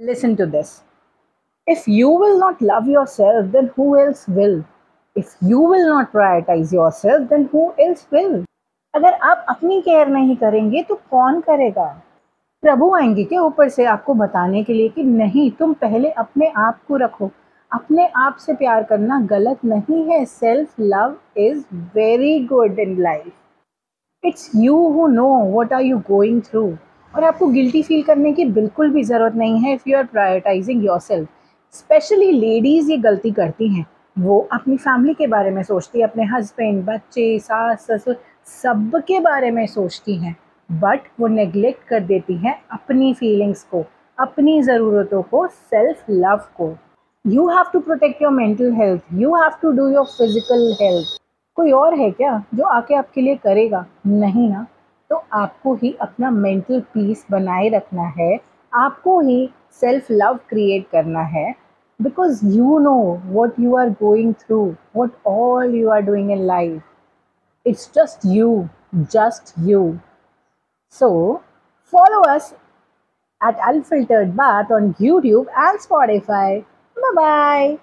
Listen to this. If you will not love yourself, then who else will? If you will not prioritize yourself, then who else will? अगर आप अपनी care नहीं करेंगे तो कौन करेगा प्रभु आएँगे के ऊपर से आपको बताने के लिए कि नहीं तुम पहले अपने आप को रखो अपने आप से प्यार करना गलत नहीं है self love is very good in life it's you who know what are you going through और आपको गिल्टी फील करने की बिल्कुल भी ज़रूरत नहीं है if you are prioritizing yourself specially ladies ये गलती करती हैं। वो अपनी फैमिली के बारे में सोचती है, अपने हस्बैंड बच्चे, सास, ससुर सब के बारे में सोचती हैं। बट वो नेग्लेक्ट कर देती हैं अपनी फीलिंग्स को, अपनी ज़रूरतों को सेल्फ लव को। You have to protect your mental health you have to do your physical health कोई और है क्या जो आके आपके लिए करेगा? नहीं ना। तो आपको ही अपना मेंटल पीस बनाए रखना है। आपको ही सेल्फ लव क्रिएट करना है। Because you know what you are going through what all you are doing in life it's just you just you so follow us at unfiltered Baat on YouTube and Spotify bye